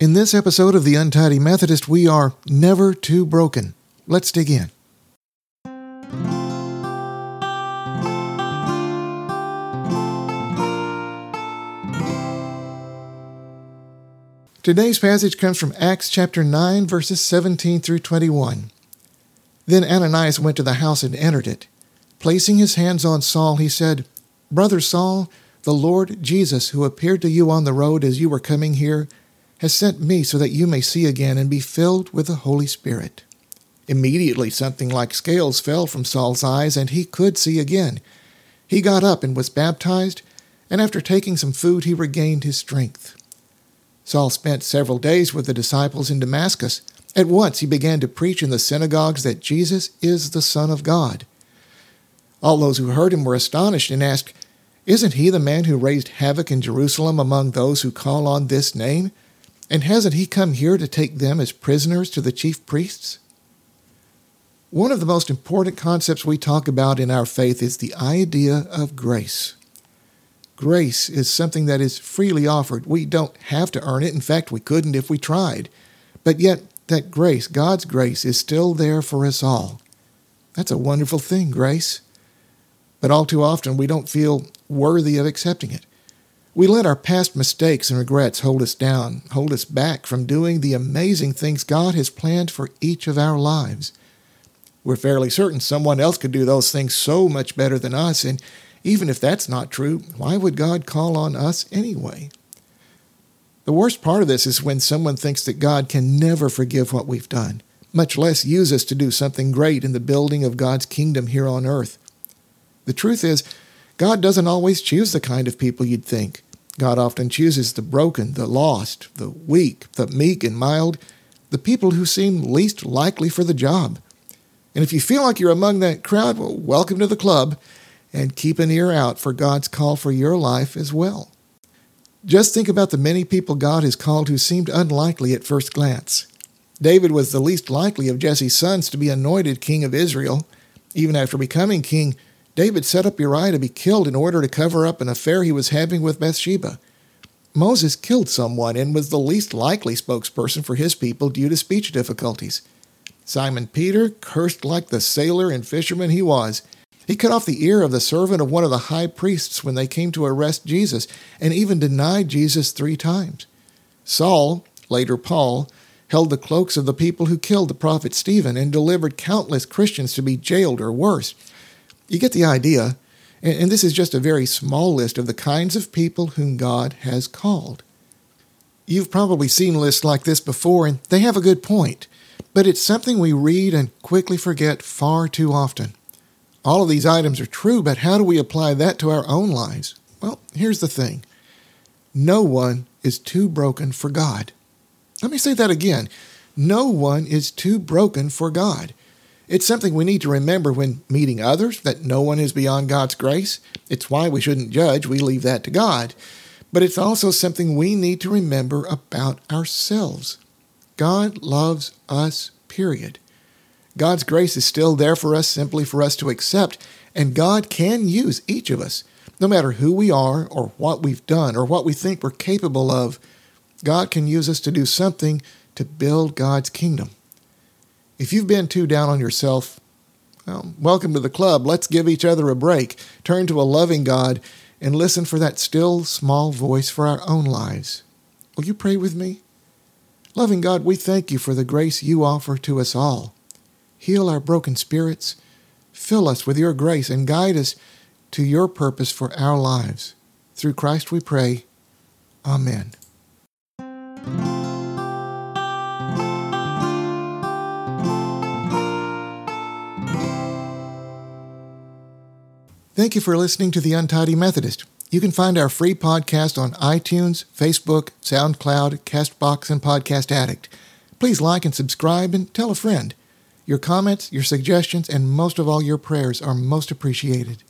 In this episode of The Untidy Methodist, we are never too broken. Let's dig in. Today's passage comes from Acts chapter 9, verses 17 through 21. Then Ananias went to the house and entered it. Placing his hands on Saul, he said, Brother Saul, the Lord Jesus, who appeared to you on the road as you were coming here, has sent me so that you may see again and be filled with the Holy Spirit. Immediately something like scales fell from Saul's eyes, and he could see again. He got up and was baptized, and after taking some food, he regained his strength. Saul spent several days with the disciples in Damascus. At once he began to preach in the synagogues that Jesus is the Son of God. All those who heard him were astonished and asked, Isn't he the man who raised havoc in Jerusalem among those who call on this name? And hasn't he come here to take them as prisoners to the chief priests? One of the most important concepts we talk about in our faith is the idea of grace. Grace is something that is freely offered. We don't have to earn it. In fact, we couldn't if we tried. But yet, that grace, God's grace, is still there for us all. That's a wonderful thing, grace. But all too often, we don't feel worthy of accepting it. We let our past mistakes and regrets hold us down, hold us back from doing the amazing things God has planned for each of our lives. We're fairly certain someone else could do those things so much better than us, and even if that's not true, why would God call on us anyway? The worst part of this is when someone thinks that God can never forgive what we've done, much less use us to do something great in the building of God's kingdom here on earth. The truth is, God doesn't always choose the kind of people you'd think. God often chooses the broken, the lost, the weak, the meek and mild, the people who seem least likely for the job. And if you feel like you're among that crowd, well, welcome to the club and keep an ear out for God's call for your life as well. Just think about the many people God has called who seemed unlikely at first glance. David was the least likely of Jesse's sons to be anointed king of Israel. Even after becoming king, David set up Uriah to be killed in order to cover up an affair he was having with Bathsheba. Moses killed someone and was the least likely spokesperson for his people due to speech difficulties. Simon Peter cursed like the sailor and fisherman he was. He cut off the ear of the servant of one of the high priests when they came to arrest Jesus, and even denied Jesus three times. Saul, later Paul, held the cloaks of the people who killed the prophet Stephen and delivered countless Christians to be jailed or worse. You get the idea, and this is just a very small list of the kinds of people whom God has called. You've probably seen lists like this before, and they have a good point, but it's something we read and quickly forget far too often. All of these items are true, but how do we apply that to our own lives? Well, here's the thing no one is too broken for God. Let me say that again. No one is too broken for God. It's something we need to remember when meeting others that no one is beyond God's grace. It's why we shouldn't judge, we leave that to God. But it's also something we need to remember about ourselves. God loves us, period. God's grace is still there for us simply for us to accept, and God can use each of us, no matter who we are or what we've done or what we think we're capable of. God can use us to do something to build God's kingdom. If you've been too down on yourself, well, welcome to the club. Let's give each other a break, turn to a loving God, and listen for that still small voice for our own lives. Will you pray with me? Loving God, we thank you for the grace you offer to us all. Heal our broken spirits. Fill us with your grace and guide us to your purpose for our lives. Through Christ we pray. Amen. Thank you for listening to The Untidy Methodist. You can find our free podcast on iTunes, Facebook, SoundCloud, Castbox, and Podcast Addict. Please like and subscribe and tell a friend. Your comments, your suggestions, and most of all, your prayers are most appreciated.